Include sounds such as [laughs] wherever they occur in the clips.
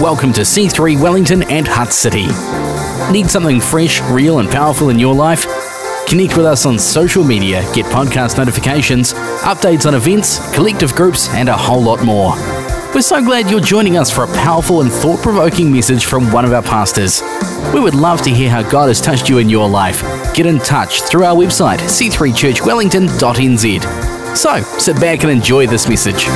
Welcome to C3 Wellington and Hutt City. Need something fresh, real, and powerful in your life? Connect with us on social media, get podcast notifications, updates on events, collective groups, and a whole lot more. We're so glad you're joining us for a powerful and thought provoking message from one of our pastors. We would love to hear how God has touched you in your life. Get in touch through our website, c3churchwellington.nz. So, sit back and enjoy this message.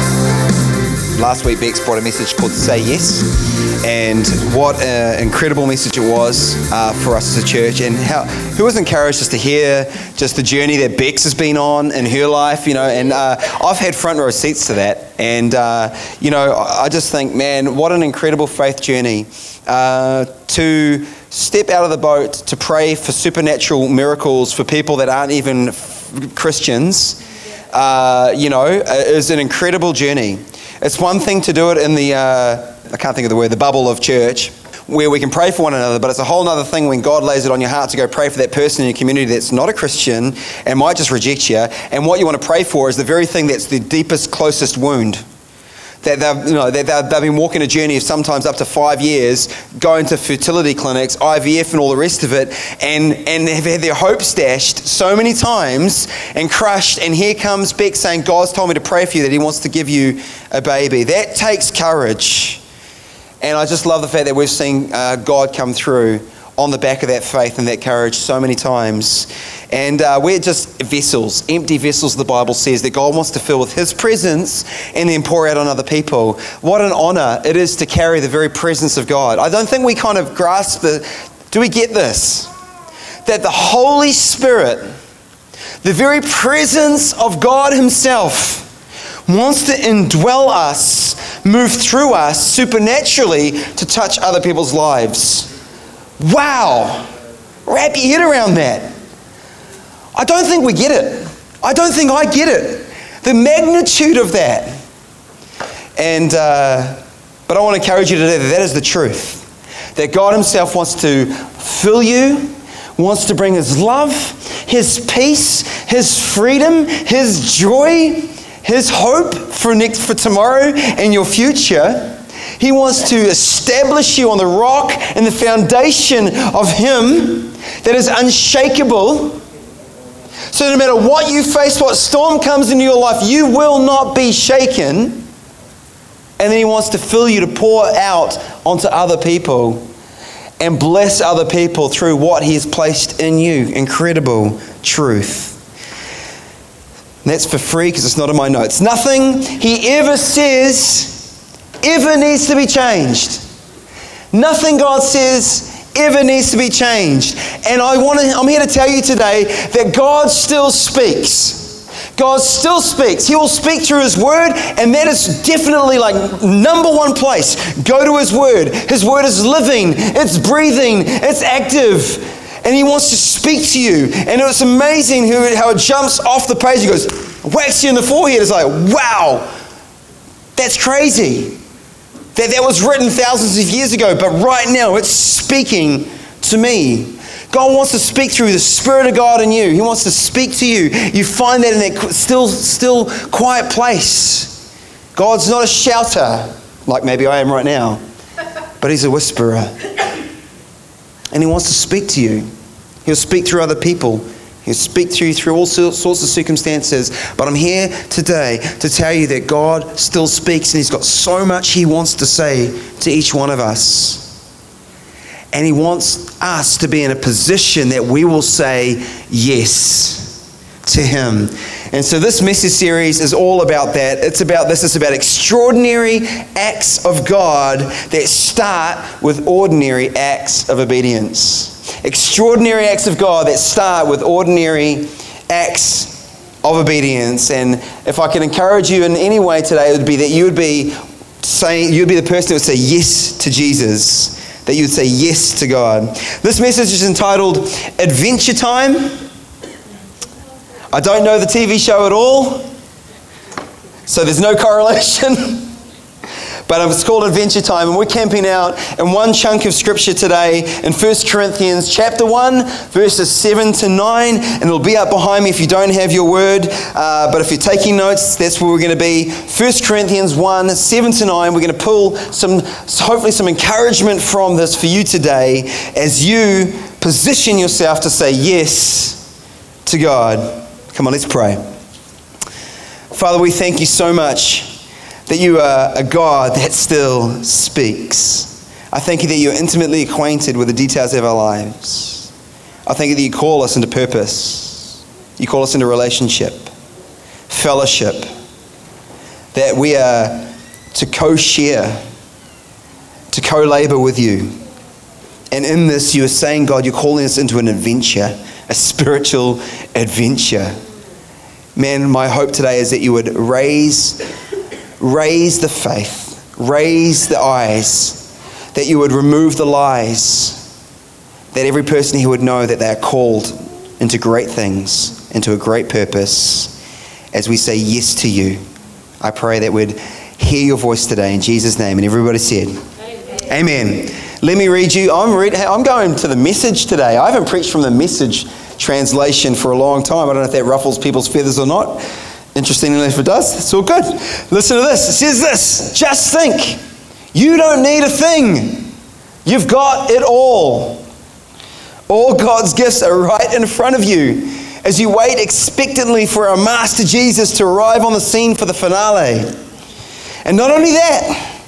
Last week, Bex brought a message called Say Yes, and what an incredible message it was uh, for us as a church. And how who was encouraged just to hear just the journey that Bex has been on in her life, you know? And uh, I've had front row seats to that, and uh, you know, I just think, man, what an incredible faith journey uh, to step out of the boat to pray for supernatural miracles for people that aren't even Christians. Uh, you know, is an incredible journey. It's one thing to do it in the, uh, I can't think of the word, the bubble of church, where we can pray for one another, but it's a whole other thing when God lays it on your heart to go pray for that person in your community that's not a Christian and might just reject you. And what you want to pray for is the very thing that's the deepest, closest wound that they've, you know, they've, they've been walking a journey of sometimes up to five years, going to fertility clinics, IVF, and all the rest of it, and, and have had their hopes dashed so many times and crushed. And here comes Bex saying, God's told me to pray for you that He wants to give you a baby. That takes courage. And I just love the fact that we've seen uh, God come through on the back of that faith and that courage so many times. And uh, we're just vessels, empty vessels, the Bible says, that God wants to fill with His presence and then pour out on other people. What an honor it is to carry the very presence of God. I don't think we kind of grasp the. Do we get this? That the Holy Spirit, the very presence of God Himself, wants to indwell us, move through us supernaturally to touch other people's lives. Wow! Wrap your head around that. I don't think we get it. I don't think I get it. The magnitude of that. And, uh, but I want to encourage you today that that is the truth. That God Himself wants to fill you, wants to bring His love, His peace, His freedom, His joy, His hope for, next, for tomorrow and your future. He wants to establish you on the rock and the foundation of Him that is unshakable. So, no matter what you face, what storm comes into your life, you will not be shaken. And then He wants to fill you to pour out onto other people and bless other people through what He has placed in you. Incredible truth. And that's for free because it's not in my notes. Nothing He ever says ever needs to be changed. Nothing God says ever needs to be changed. And I want to, I'm here to tell you today that God still speaks. God still speaks. He will speak through His Word, and that is definitely like number one place. Go to His Word. His Word is living, it's breathing, it's active, and He wants to speak to you. And it's amazing how it jumps off the page. He goes, whacks you in the forehead. It's like, wow, that's crazy. That that was written thousands of years ago, but right now it's speaking to me. God wants to speak through the Spirit of God in you. He wants to speak to you. You find that in that still, still quiet place. God's not a shouter, like maybe I am right now, but He's a whisperer. And He wants to speak to you. He'll speak through other people. He'll speak to you through all sorts of circumstances. But I'm here today to tell you that God still speaks and He's got so much He wants to say to each one of us. And He wants us to be in a position that we will say yes to Him. And so this message series is all about that. It's about this, it's about extraordinary acts of God that start with ordinary acts of obedience. Extraordinary acts of God that start with ordinary acts of obedience. And if I can encourage you in any way today, it would be that you would be saying, you'd be the person that would say yes to Jesus, that you would say yes to God. This message is entitled Adventure Time. I don't know the TV show at all, so there's no correlation. [laughs] But it's called Adventure Time, and we're camping out in one chunk of scripture today in 1 Corinthians chapter 1, verses 7 to 9. And it'll be up behind me if you don't have your word. Uh, but if you're taking notes, that's where we're going to be. 1 Corinthians 1, 7 to 9. We're going to pull some, hopefully, some encouragement from this for you today as you position yourself to say yes to God. Come on, let's pray. Father, we thank you so much that you are a God that still speaks. I thank you that you're intimately acquainted with the details of our lives. I thank you that you call us into purpose. You call us into relationship, fellowship, that we are to co share, to co labor with you. And in this, you are saying, God, you're calling us into an adventure, a spiritual adventure. Man, my hope today is that you would raise raise the faith, raise the eyes, that you would remove the lies, that every person here would know that they are called into great things, into a great purpose, as we say yes to you. I pray that we'd hear your voice today in Jesus' name. And everybody said, Amen. Amen. Let me read you. I'm, read, I'm going to the message today. I haven't preached from the message translation for a long time. I don't know if that ruffles people's feathers or not. Interestingly, if it does, it's all good. Listen to this. It says this just think. You don't need a thing, you've got it all. All God's gifts are right in front of you as you wait expectantly for our Master Jesus to arrive on the scene for the finale. And not only that,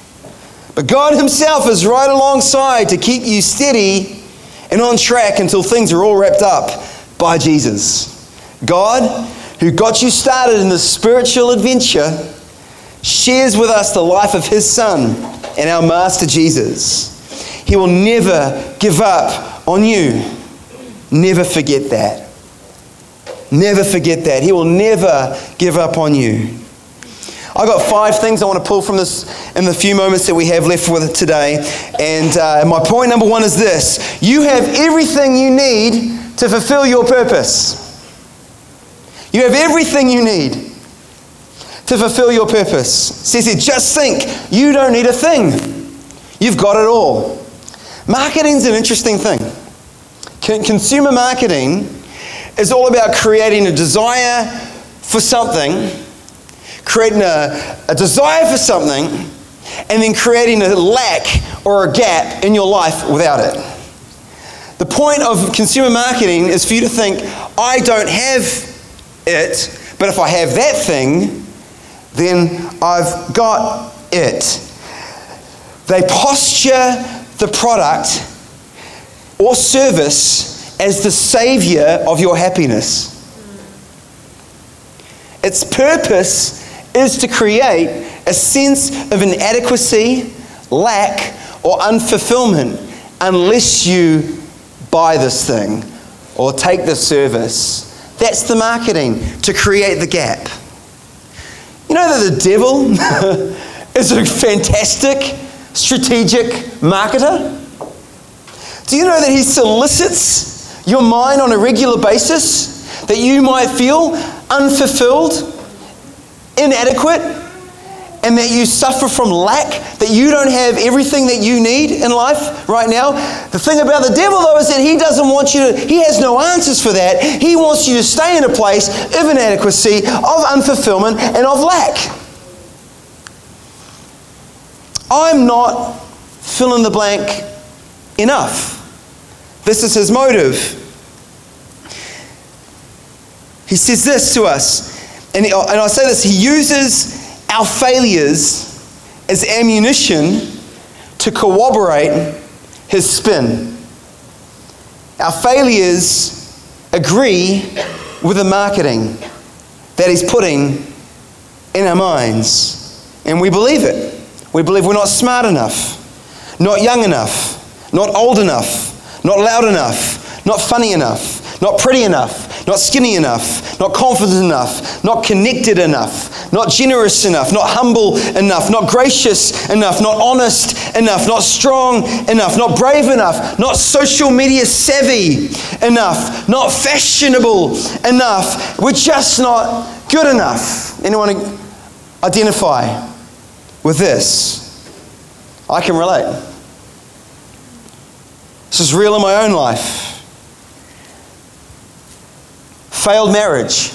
but God Himself is right alongside to keep you steady and on track until things are all wrapped up by Jesus. God who got you started in this spiritual adventure, shares with us the life of his Son and our Master Jesus. He will never give up on you. Never forget that. Never forget that. He will never give up on you. I've got five things I want to pull from this in the few moments that we have left with today. And uh, my point number one is this you have everything you need to fulfill your purpose. You have everything you need to fulfill your purpose. says here, just think, you don't need a thing. You've got it all. Marketing's an interesting thing. Consumer marketing is all about creating a desire for something, creating a, a desire for something, and then creating a lack or a gap in your life without it. The point of consumer marketing is for you to think, I don't have it, but if I have that thing, then I've got it. They posture the product or service as the savior of your happiness. Its purpose is to create a sense of inadequacy, lack, or unfulfillment unless you buy this thing or take this service that's the marketing, to create the gap. You know that the devil [laughs] is a fantastic strategic marketer? Do you know that he solicits your mind on a regular basis that you might feel unfulfilled, inadequate, and that you suffer from lack, that you don't have everything that you need in life right now. The thing about the devil, though, is that he doesn't want you to, he has no answers for that. He wants you to stay in a place of inadequacy, of unfulfillment, and of lack. I'm not fill in the blank enough. This is his motive. He says this to us, and, and I say this, he uses our failures as ammunition to corroborate his spin. Our failures agree with the marketing that he's putting in our minds. And we believe it. We believe we're not smart enough, not young enough, not old enough, not loud enough, not funny enough, not pretty enough, not skinny enough, not confident enough, not connected enough, not generous enough, not humble enough, not gracious enough, not honest enough, not strong enough, not brave enough, not social media savvy enough, not fashionable enough. We're just not good enough. Anyone identify with this? I can relate. This is real in my own life. Failed marriage,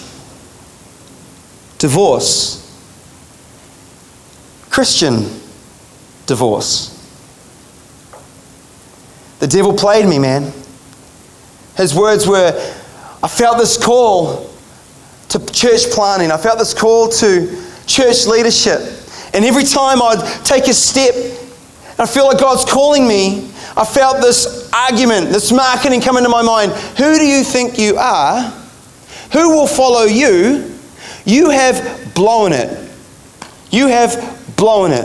divorce, Christian divorce. The devil played me, man. His words were I felt this call to church planting, I felt this call to church leadership. And every time I'd take a step, I feel like God's calling me, I felt this argument, this marketing come into my mind. Who do you think you are? Who will follow you? You have blown it. You have blown it.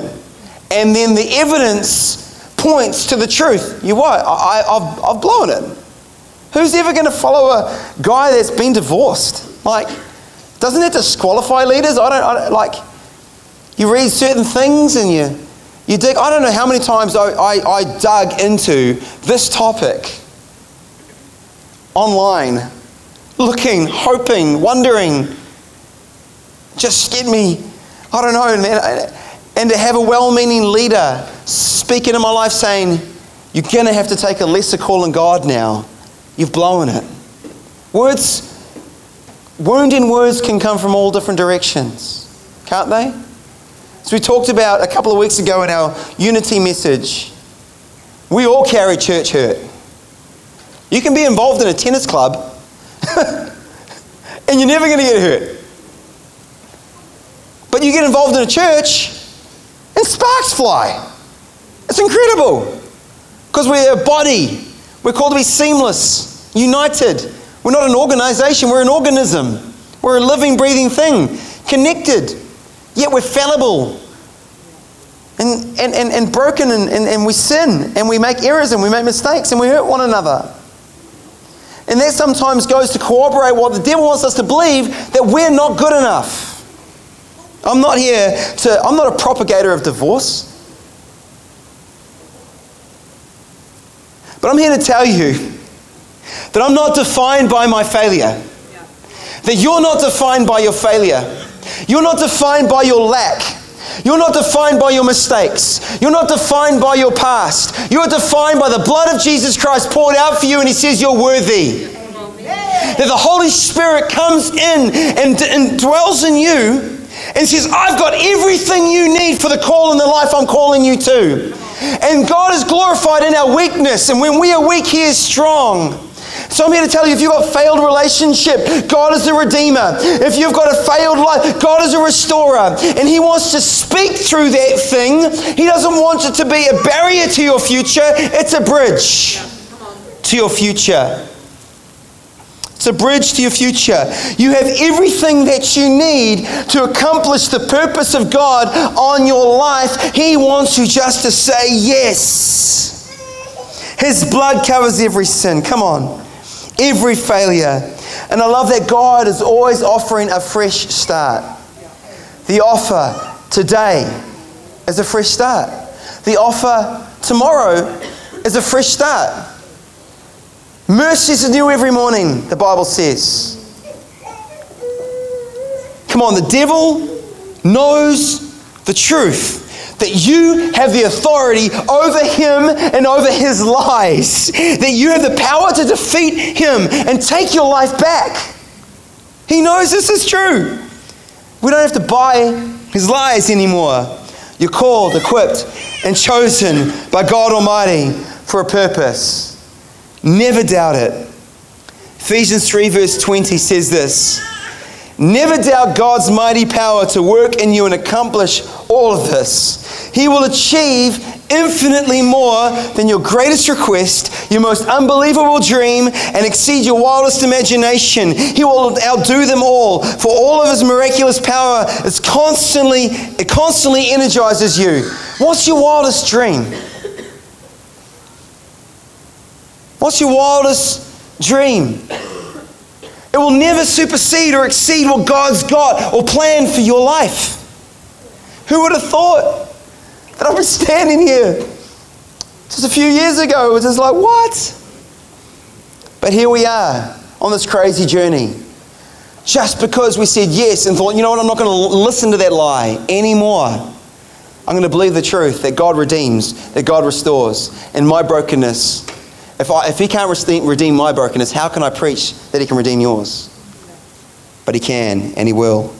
And then the evidence points to the truth. You what? I, have I've blown it. Who's ever going to follow a guy that's been divorced? Like, doesn't it disqualify leaders? I don't, I don't like, you read certain things and you, you dig. I don't know how many times I, I, I dug into this topic online, looking, hoping, wondering. Just get me, I don't know, man. And to have a well meaning leader speak into my life saying, You're going to have to take a lesser call in God now. You've blown it. Words, wounding words can come from all different directions, can't they? As we talked about a couple of weeks ago in our unity message, we all carry church hurt. You can be involved in a tennis club [laughs] and you're never going to get hurt. But you get involved in a church and sparks fly. It's incredible because we're a body. We're called to be seamless, united. We're not an organization, we're an organism. We're a living, breathing thing, connected, yet we're fallible and, and, and, and broken, and, and, and we sin, and we make errors, and we make mistakes, and we hurt one another. And that sometimes goes to corroborate what the devil wants us to believe that we're not good enough. I'm not here to, I'm not a propagator of divorce. But I'm here to tell you that I'm not defined by my failure. That you're not defined by your failure. You're not defined by your lack. You're not defined by your mistakes. You're not defined by your past. You're defined by the blood of Jesus Christ poured out for you, and He says you're worthy. That the Holy Spirit comes in and, and dwells in you and says, I've got everything you need for the call in the life I'm calling you to. And God is glorified in our weakness. And when we are weak, He is strong. So I'm here to tell you if you've got a failed relationship, God is the redeemer. If you've got a failed life, God is a restorer. And He wants to speak through that thing. He doesn't want it to be a barrier to your future, it's a bridge to your future. It's a bridge to your future. You have everything that you need to accomplish the purpose of God on your life. He wants you just to say yes. His blood covers every sin. Come on. Every failure. And I love that God is always offering a fresh start. The offer today is a fresh start. The offer tomorrow is a fresh start. Mercies are new every morning, the Bible says. Come on, the devil knows the truth that you have the authority over him and over his lies, that you have the power to defeat him and take your life back. He knows this is true. We don't have to buy his lies anymore. You're called, equipped, and chosen by God Almighty for a purpose. Never doubt it. Ephesians 3, verse 20 says this Never doubt God's mighty power to work in you and accomplish all of this. He will achieve infinitely more than your greatest request, your most unbelievable dream, and exceed your wildest imagination. He will outdo them all, for all of his miraculous power is constantly, it constantly energizes you. What's your wildest dream? What's your wildest dream? It will never supersede or exceed what God's got or planned for your life. Who would have thought that I was standing here just a few years ago? It was just like, what? But here we are on this crazy journey. Just because we said yes and thought, you know what, I'm not going to listen to that lie anymore. I'm going to believe the truth that God redeems, that God restores. And my brokenness, if, I, if He can't redeem my brokenness, how can I preach that He can redeem yours? But He can, and He will.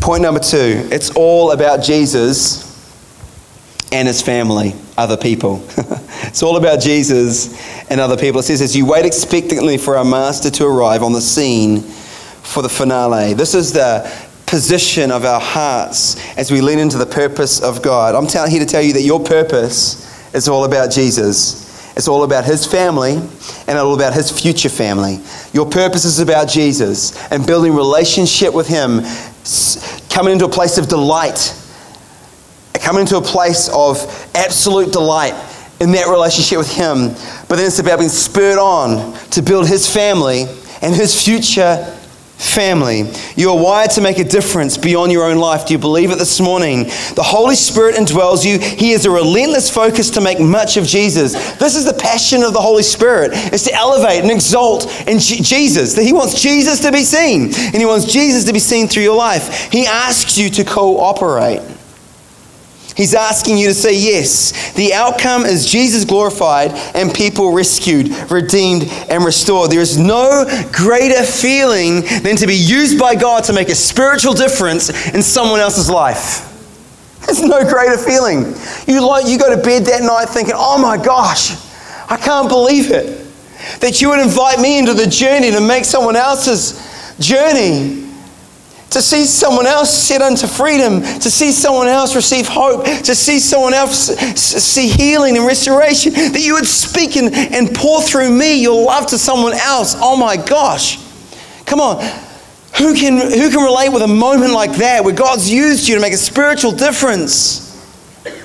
Point number two it's all about Jesus and His family, other people. [laughs] it's all about Jesus and other people. It says, as you wait expectantly for our Master to arrive on the scene for the finale. This is the position of our hearts as we lean into the purpose of God. I'm here to tell you that your purpose is all about Jesus. It's all about his family and all about his future family. Your purpose is about Jesus and building relationship with him, coming into a place of delight, coming into a place of absolute delight in that relationship with him. But then it's about being spurred on to build his family and his future family. You are wired to make a difference beyond your own life. Do you believe it this morning? The Holy Spirit indwells you. He is a relentless focus to make much of Jesus. This is the passion of the Holy Spirit, is to elevate and exalt in Jesus. That he wants Jesus to be seen, and he wants Jesus to be seen through your life. He asks you to cooperate. He's asking you to say yes. The outcome is Jesus glorified and people rescued, redeemed, and restored. There is no greater feeling than to be used by God to make a spiritual difference in someone else's life. There's no greater feeling. You, like, you go to bed that night thinking, oh my gosh, I can't believe it. That you would invite me into the journey to make someone else's journey to see someone else set unto freedom, to see someone else receive hope, to see someone else see healing and restoration, that you would speak and, and pour through me your love to someone else. Oh my gosh. Come on. Who can, who can relate with a moment like that where God's used you to make a spiritual difference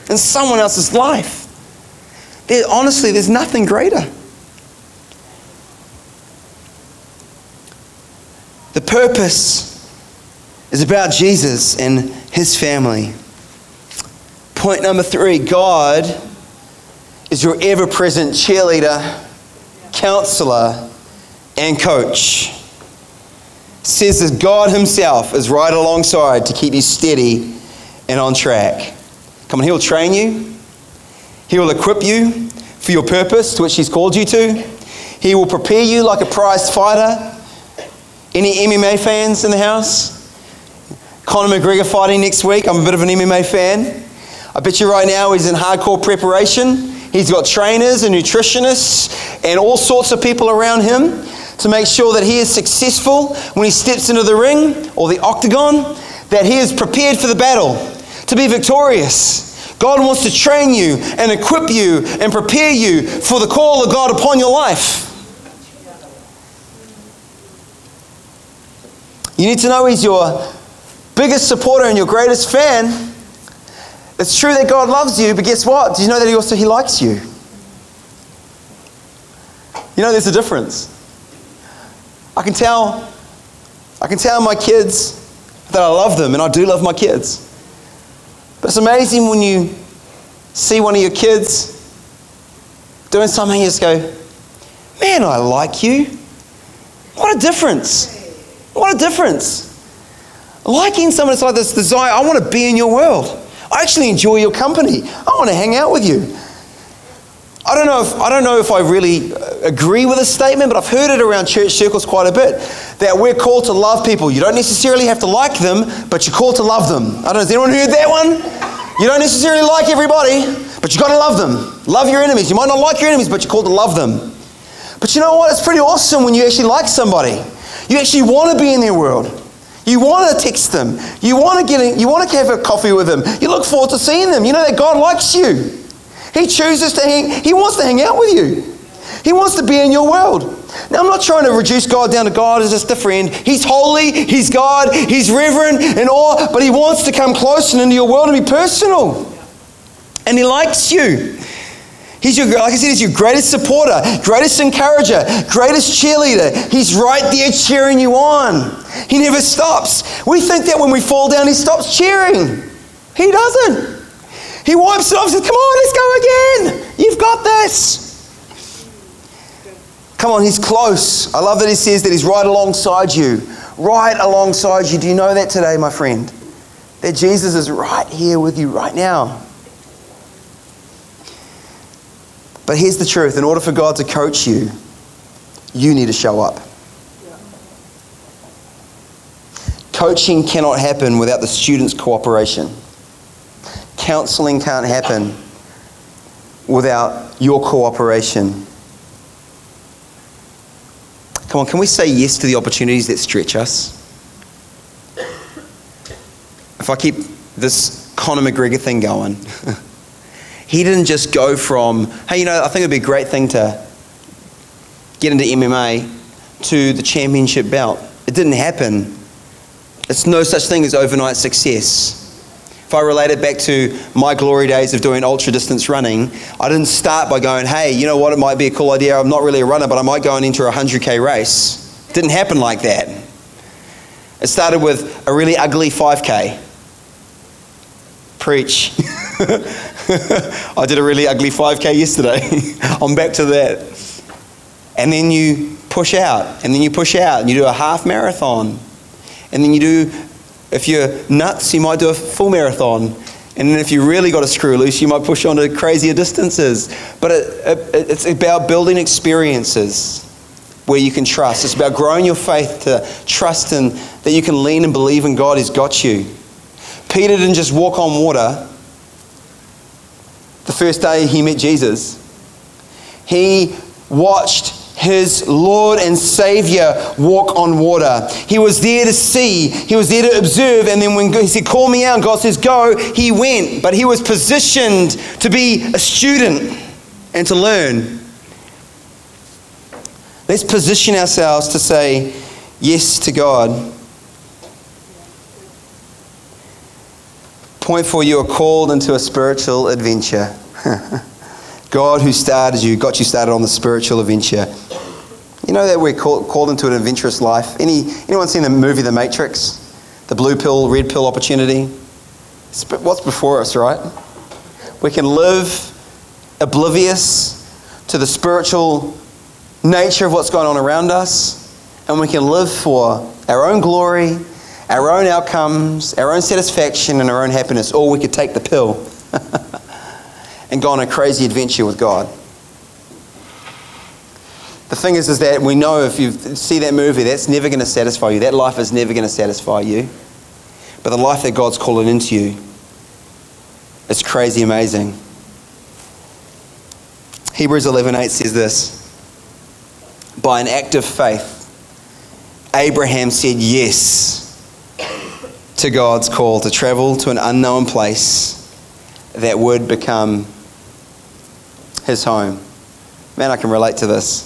in someone else's life? There, honestly, there's nothing greater. The purpose is about Jesus and his family. Point number three God is your ever present cheerleader, counselor, and coach. Says that God Himself is right alongside to keep you steady and on track. Come on, He will train you, He will equip you for your purpose to which He's called you to. He will prepare you like a prized fighter. Any MMA fans in the house? Conor McGregor fighting next week. I'm a bit of an MMA fan. I bet you right now he's in hardcore preparation. He's got trainers and nutritionists and all sorts of people around him to make sure that he is successful when he steps into the ring or the octagon, that he is prepared for the battle to be victorious. God wants to train you and equip you and prepare you for the call of God upon your life. You need to know He's your biggest supporter and your greatest fan, it's true that God loves you, but guess what? Do you know that He also He likes you? You know there's a difference. I can tell I can tell my kids that I love them, and I do love my kids. But it's amazing when you see one of your kids doing something, you just go, Man, I like you. What a difference. What a difference. Liking someone is like this desire, I want to be in your world. I actually enjoy your company. I want to hang out with you. I don't know if I don't know if I really uh, agree with this statement, but I've heard it around church circles quite a bit that we're called to love people. You don't necessarily have to like them, but you're called to love them. I don't know. Has anyone heard that one? You don't necessarily like everybody, but you have got to love them. Love your enemies. You might not like your enemies, but you're called to love them. But you know what? It's pretty awesome when you actually like somebody. You actually want to be in their world. You want to text them. You want to get in, you want to have a coffee with them. You look forward to seeing them. You know that God likes you. He chooses to hang, he wants to hang out with you. He wants to be in your world. Now, I'm not trying to reduce God down to God as just a friend. He's holy, He's God, He's reverent and all, but He wants to come close and into your world and be personal. And He likes you. He's your, like I said, he's your greatest supporter, greatest encourager, greatest cheerleader. He's right there cheering you on. He never stops. We think that when we fall down, he stops cheering. He doesn't. He wipes it off and says, Come on, let's go again. You've got this. Come on, he's close. I love that he says that he's right alongside you. Right alongside you. Do you know that today, my friend? that Jesus is right here with you right now. But here's the truth in order for God to coach you, you need to show up. Coaching cannot happen without the student's cooperation. Counseling can't happen without your cooperation. Come on, can we say yes to the opportunities that stretch us? If I keep this Conor McGregor thing going, [laughs] he didn't just go from, hey, you know, I think it'd be a great thing to get into MMA to the championship belt. It didn't happen. It's no such thing as overnight success. If I relate it back to my glory days of doing ultra distance running, I didn't start by going, hey, you know what, it might be a cool idea. I'm not really a runner, but I might go and enter a 100k race. It didn't happen like that. It started with a really ugly 5k. Preach. [laughs] [laughs] I did a really ugly 5k yesterday. [laughs] I'm back to that. And then you push out, and then you push out, and you do a half marathon. And then you do if you're nuts, you might do a full marathon. And then if you really got a screw loose, you might push on to crazier distances. But it, it, it's about building experiences where you can trust. It's about growing your faith to trust in that you can lean and believe in God has got you. Peter didn't just walk on water the first day he met Jesus. He watched his Lord and Savior walk on water. He was there to see, he was there to observe, and then when he said, Call me out, God says, Go, he went. But he was positioned to be a student and to learn. Let's position ourselves to say yes to God. Point four you are called into a spiritual adventure. [laughs] God who started you, got you started on the spiritual adventure. You know that we're called, called into an adventurous life? Any, anyone seen the movie The Matrix? The blue pill, red pill opportunity? what's before us, right? We can live oblivious to the spiritual nature of what's going on around us, and we can live for our own glory, our own outcomes, our own satisfaction, and our own happiness, or we could take the pill [laughs] and go on a crazy adventure with God. The thing is, is that we know if you see that movie, that's never going to satisfy you. That life is never going to satisfy you. But the life that God's calling into you is crazy amazing. Hebrews 11:8 says this. By an act of faith, Abraham said yes to God's call to travel to an unknown place that would become his home. Man, I can relate to this.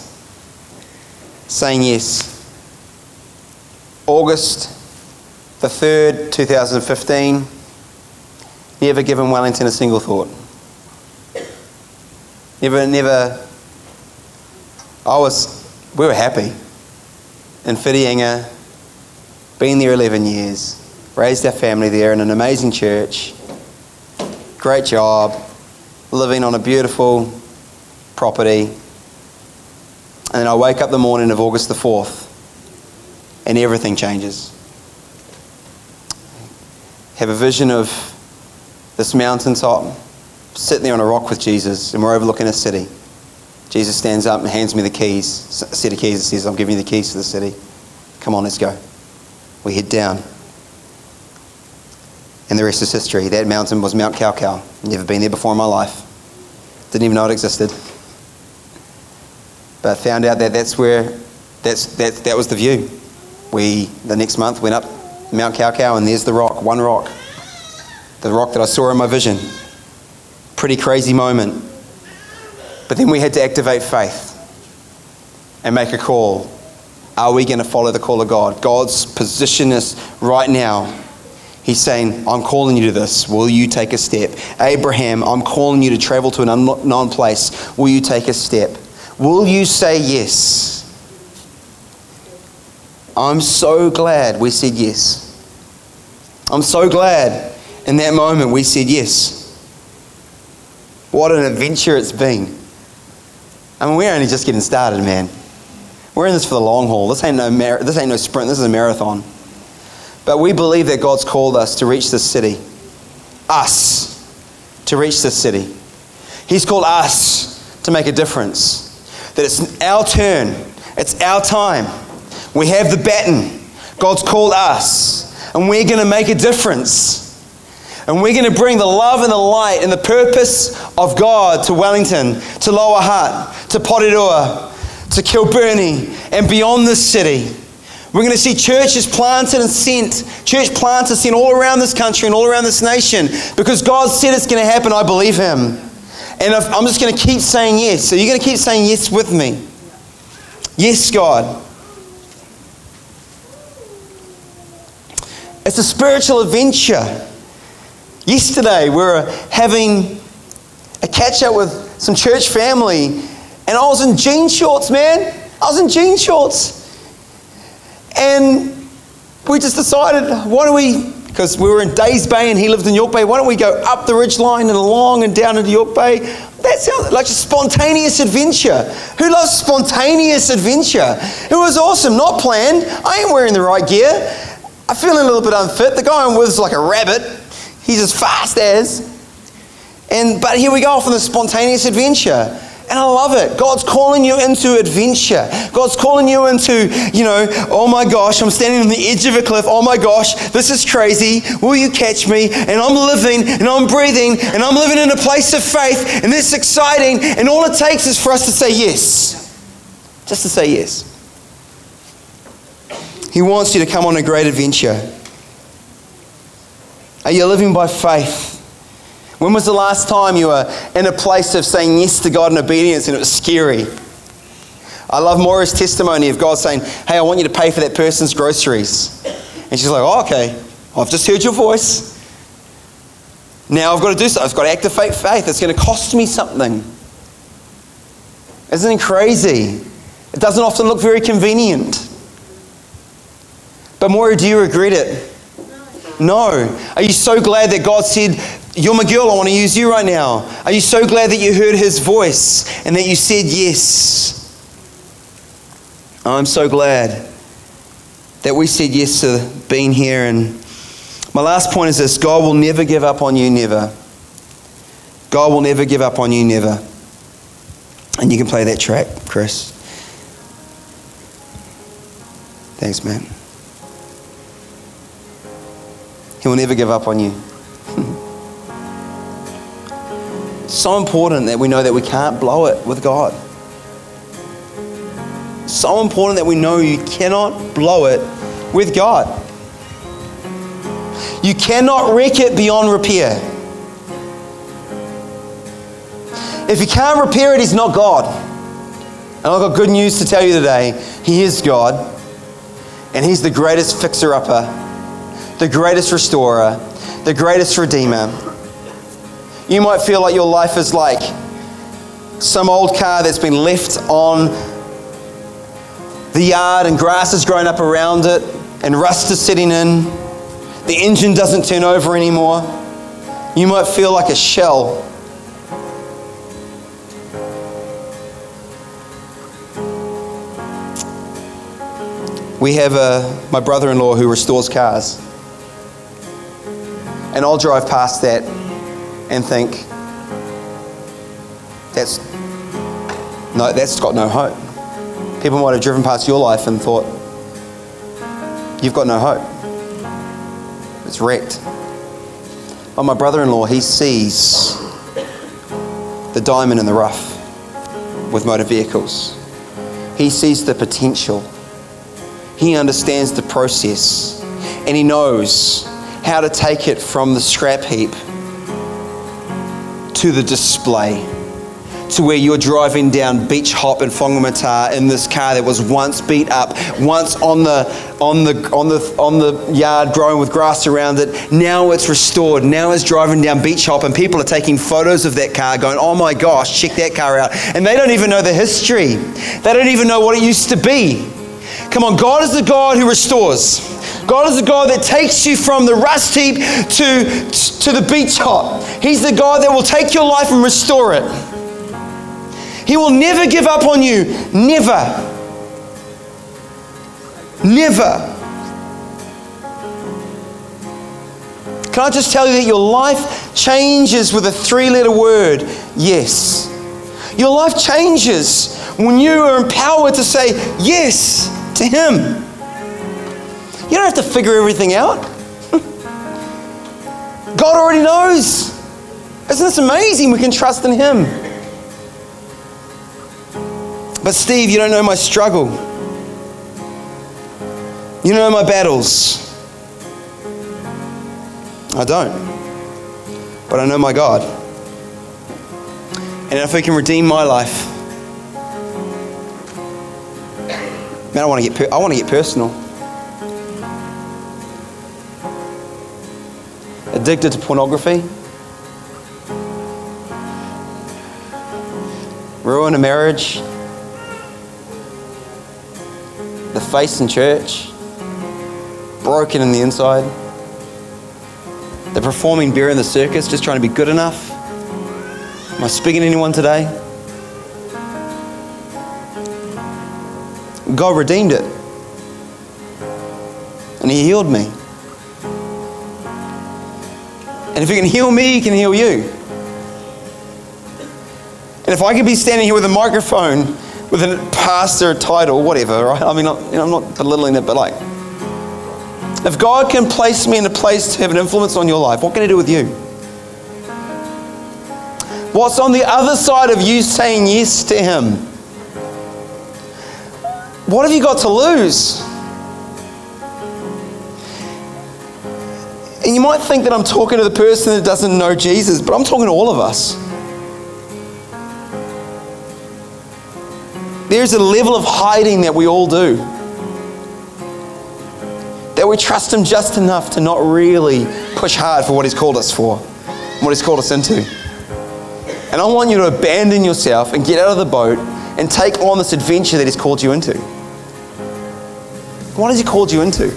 Saying yes. August the 3rd, 2015. Never given Wellington a single thought. Never, never. I was, we were happy in Whitianga, been there 11 years, raised our family there in an amazing church, great job, living on a beautiful property. And then I wake up the morning of August the 4th and everything changes. Have a vision of this mountaintop, sitting there on a rock with Jesus, and we're overlooking a city. Jesus stands up and hands me the keys, a set of keys, and says, I'm giving you the keys to the city. Come on, let's go. We head down. And the rest is history. That mountain was Mount Kaukau. Never been there before in my life. Didn't even know it existed. But found out that that's where, that's, that, that was the view. We, the next month, went up Mount Kaukau and there's the rock, one rock. The rock that I saw in my vision. Pretty crazy moment. But then we had to activate faith and make a call. Are we going to follow the call of God? God's position is right now He's saying, I'm calling you to this. Will you take a step? Abraham, I'm calling you to travel to an unknown place. Will you take a step? Will you say yes? I'm so glad we said yes. I'm so glad in that moment we said yes. What an adventure it's been. I mean, we're only just getting started, man. We're in this for the long haul. This ain't no, mar- this ain't no sprint, this is a marathon. But we believe that God's called us to reach this city. Us to reach this city. He's called us to make a difference. That it's our turn, it's our time. We have the baton. God's called us, and we're going to make a difference. And we're going to bring the love and the light and the purpose of God to Wellington, to Lower Hutt, to Porirua, to Kilbirnie, and beyond this city. We're going to see churches planted and sent, church planted sent all around this country and all around this nation because God said it's going to happen. I believe Him. And I'm just going to keep saying yes. So you're going to keep saying yes with me. Yes, God. It's a spiritual adventure. Yesterday, we were having a catch up with some church family, and I was in jean shorts, man. I was in jean shorts. And we just decided, why don't we, because we were in Days Bay and he lived in York Bay, why don't we go up the ridge line and along and down into York Bay? That sounds like a spontaneous adventure. Who loves spontaneous adventure? It was awesome, not planned. I ain't wearing the right gear. I'm feeling a little bit unfit. The guy I'm with is like a rabbit. He's as fast as. And but here we go off on this spontaneous adventure. And I love it. God's calling you into adventure. God's calling you into, you know, oh my gosh, I'm standing on the edge of a cliff. Oh my gosh, this is crazy. Will you catch me? And I'm living and I'm breathing and I'm living in a place of faith and this is exciting. And all it takes is for us to say yes. Just to say yes. He wants you to come on a great adventure. Are you living by faith? When was the last time you were in a place of saying yes to God in obedience and it was scary? I love Maura's testimony of God saying, Hey, I want you to pay for that person's groceries. And she's like, Oh, okay. I've just heard your voice. Now I've got to do something. I've got to activate faith. It's going to cost me something. Isn't it crazy? It doesn't often look very convenient. But Maura, do you regret it? No. Are you so glad that God said, you're my girl, I want to use you right now. Are you so glad that you heard his voice and that you said yes? I'm so glad that we said yes to being here. And my last point is this God will never give up on you, never. God will never give up on you, never. And you can play that track, Chris. Thanks, man. He will never give up on you. so important that we know that we can't blow it with God. So important that we know you cannot blow it with God. You cannot wreck it beyond repair. If you can't repair it, He's not God. And I've got good news to tell you today. He is God, and He's the greatest fixer upper, the greatest restorer, the greatest redeemer. You might feel like your life is like some old car that's been left on the yard and grass has grown up around it and rust is sitting in. The engine doesn't turn over anymore. You might feel like a shell. We have a, my brother in law who restores cars. And I'll drive past that and think, that's, no, that's got no hope. People might have driven past your life and thought, you've got no hope. It's wrecked. But my brother in law, he sees the diamond in the rough with motor vehicles. He sees the potential. He understands the process. And he knows how to take it from the scrap heap to the display to where you're driving down Beach Hop in Whangamata in this car that was once beat up, once on the on the on the on the yard growing with grass around it. Now it's restored. Now it's driving down Beach Hop and people are taking photos of that car going, "Oh my gosh, check that car out." And they don't even know the history. They don't even know what it used to be. Come on, God is the God who restores. God is the God that takes you from the rust heap to, to the beach hop. He's the God that will take your life and restore it. He will never give up on you. Never. Never. Can I just tell you that your life changes with a three letter word yes? Your life changes when you are empowered to say yes to Him. You don't have to figure everything out. [laughs] God already knows. Isn't this amazing? We can trust in Him. But, Steve, you don't know my struggle. You know my battles. I don't. But I know my God. And if He can redeem my life, man, I want to get, per- I want to get personal. Addicted to pornography. Ruin a marriage. The face in church. Broken in the inside. The performing bear in the circus, just trying to be good enough. Am I speaking to anyone today? God redeemed it. And He healed me. And if He can heal me, He can heal you. And if I could be standing here with a microphone with a pastor title, whatever, right? I mean, I'm not belittling it, but like, if God can place me in a place to have an influence on your life, what can He do with you? What's on the other side of you saying yes to Him? What have you got to lose? And you might think that I'm talking to the person that doesn't know Jesus, but I'm talking to all of us. There's a level of hiding that we all do. That we trust Him just enough to not really push hard for what He's called us for, what He's called us into. And I want you to abandon yourself and get out of the boat and take on this adventure that He's called you into. What has He called you into?